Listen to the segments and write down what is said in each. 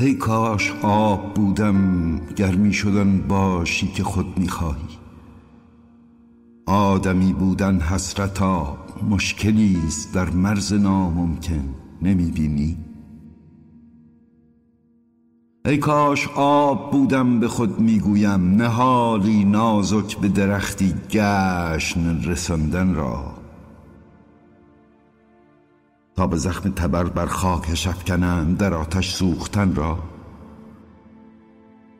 ای کاش آب بودم گرمی شدن باشی که خود می‌خواهی آدمی بودن حسرتا مشکلی است در مرز ناممکن نمی‌بینی ای کاش آب بودم به خود می‌گویم نهالی نازک به درختی گشن رساندن را. تا به زخم تبر بر خاکش افکنند در آتش سوختن را.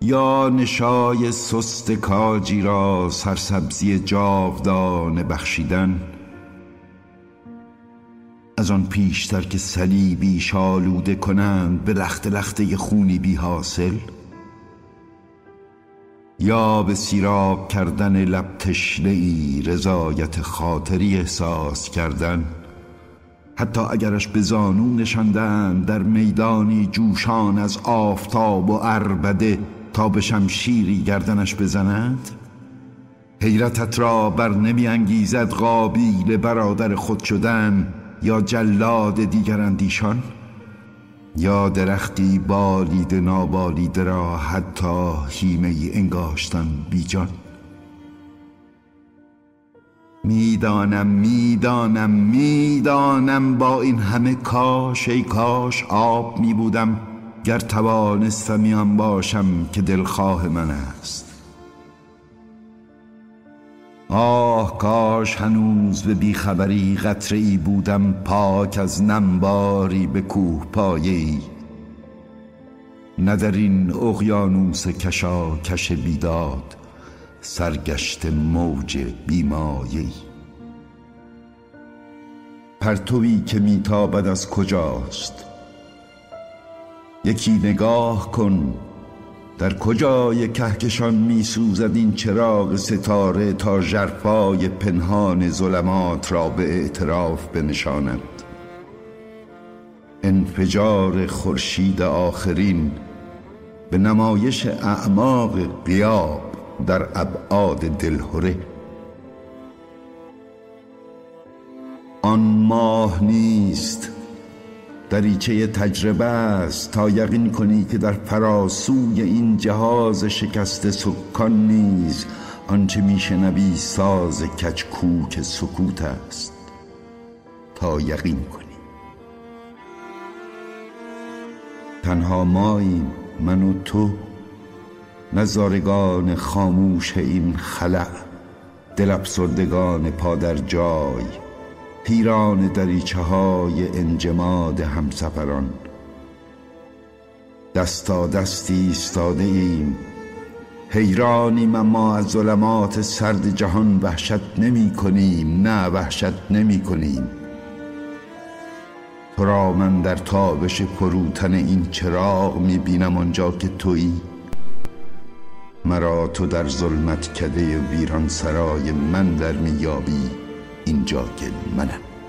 یا نشای سست کاجی را سرسبزی جاودانه بخشیدن. از آن پیشتر که صلیبی شالوده کنند به لخت لخته خونی بی حاصل. یا به سیراب کردن لب تشنه ای رضایت خاطری احساس کردن. حتی اگرش به زانو نشاندن در میدانی جوشان از آفتاب و اربده تا به شمشیری گردنش بزنند حیرتت را بر نمی انگیزد قابیل برادر خود شدن یا جلاد دیگر اندیشان؟ یا درختی بالید نابالیده را حتی هیمه انگاشتن بیجان؟ می‌دانم می‌دانم می‌دانم. با این همه کاش ای کاش آب می بودم گر توانستم باشم که دلخواه من است. آه کاش هنوز به بیخبری قطره ای بودم. پاک از نمباری به کوه پایه نه در این اقیانوس کشا کش بیداد. سرگشت موج بیمایه پرتوی که میتابد از کجاست؟ یکی نگاه کن در کجای کهکشان می سوزد این چراغ ستاره تا ژرفای پنهان ظلمات را به اعتراف بنشاند. انفجار خورشید آخرین به نمایش اعماق قیاب در ابعاد دلهره آن ماه نیست. دریچه تجربه است. تا یقین کنی که در فراسوی این جهاز شکست سکان نیز آنچه میشنوی ساز کچکوک سکوت است. تا یقین کنی. تنها ماییم. من و تو نظارگان خاموش این خلع دل افسردگان پا در جای پیران دریچه های انجماد همسفران. دستا دستی ایستاده ایم حیرانیم اما از ظلمات سرد جهان وحشت نمی کنیم نه وحشت نمی کنیم. تو را من در تابش فروتن این چراغ می بینم آنجا که تویی. مرا تو در ظلمت کده ویران سرای من در میابی اینجا که منم.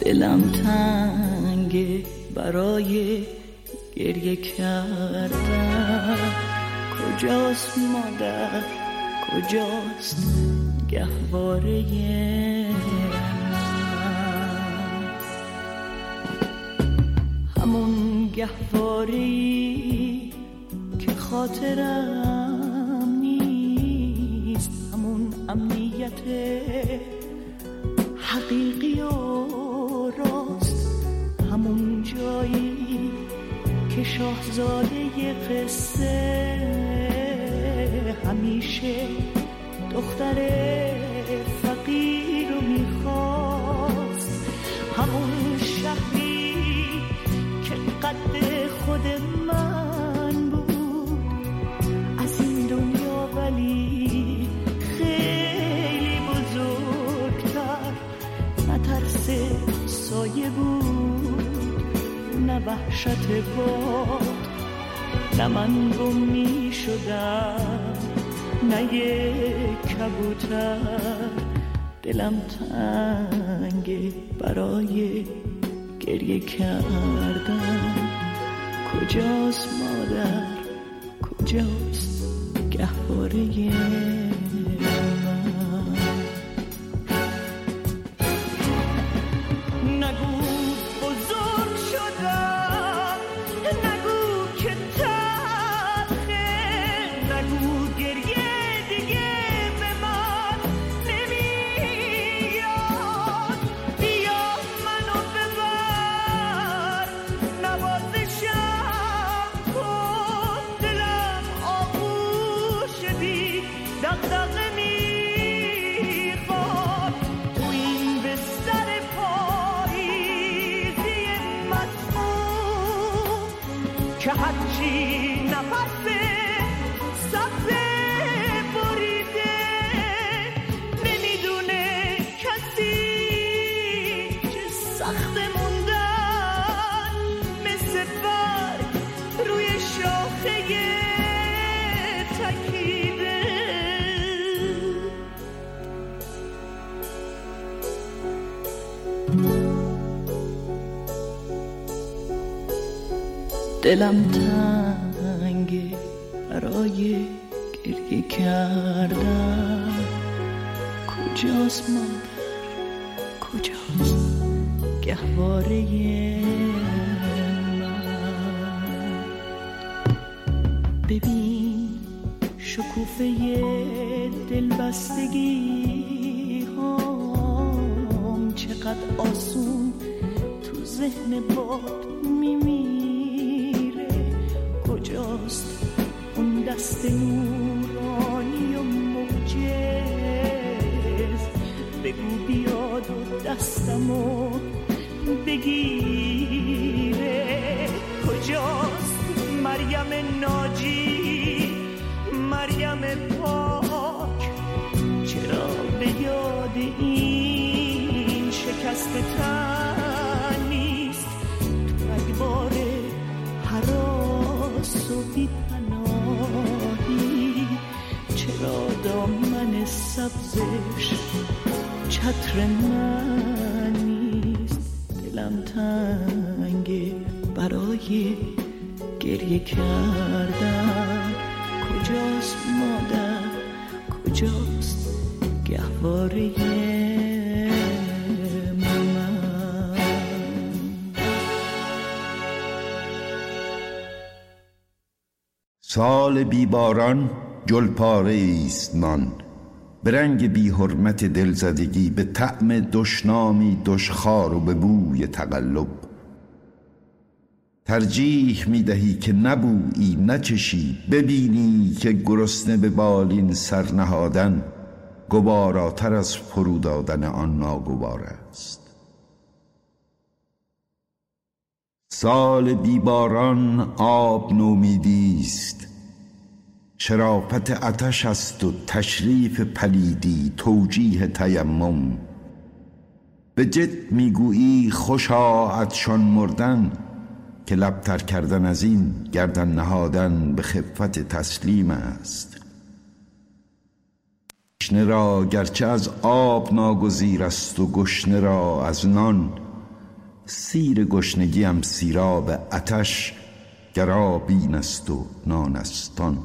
دلم تنگ برای گریه کردن. کجاست مادر؟ کجاست گهواره همون گهواره که خاطرم امنیت حقیقی و راست. همون جایی که شاهزاده قصه همیشه دختر فقیر رو می‌خواست. همون شهری که قد خود من باد نه من گم می شدم نه کبوتر. دلم تنگه برای گریه کردن. کجاست مادر؟ کجاست گهواره؟ که هرچی نفس دلم تنگه برای گریه کردن. کجاست مادر؟ کجاست گهواره ببین شکوفه دلبستگی هم چقدر آسون تو ذهن باد کجاست اون دست نورانی و موجز بگو بیاد و دستمو بگیره. کجاست مریم ناجی؟ مریم پاک. چرا به یاد این شکست تن و بی پناهی چرا دامن سبزش چتر من نیست؟ دلم تنگه برای گریه کردن. کجاست مادر؟ کجاست گهواره؟ سال بیباران جل پاره است نان. به رنگ بی حرمت دلزدگی به طعم دشنامی دشخار و به بوی تقلب. ترجیح می دهی که نبویی نچشی. ببینی که گرسنه به بالین سر نهادن. گواراتر از فرو دادن آن ناگوار است. سال بیباران آب نومیدی است. شرافت اتش است و تشریف پلیدی توجیه تیمم. به جد می‌گویی خوشا ادشان مردن که لبتر کردن از این گردن نهادن به خفت تسلیم است. گشنه را گرچه از آب ناگزیر است و گشنه را از نان سیر گشنگیم سیراب اتش گرابین است و نانستان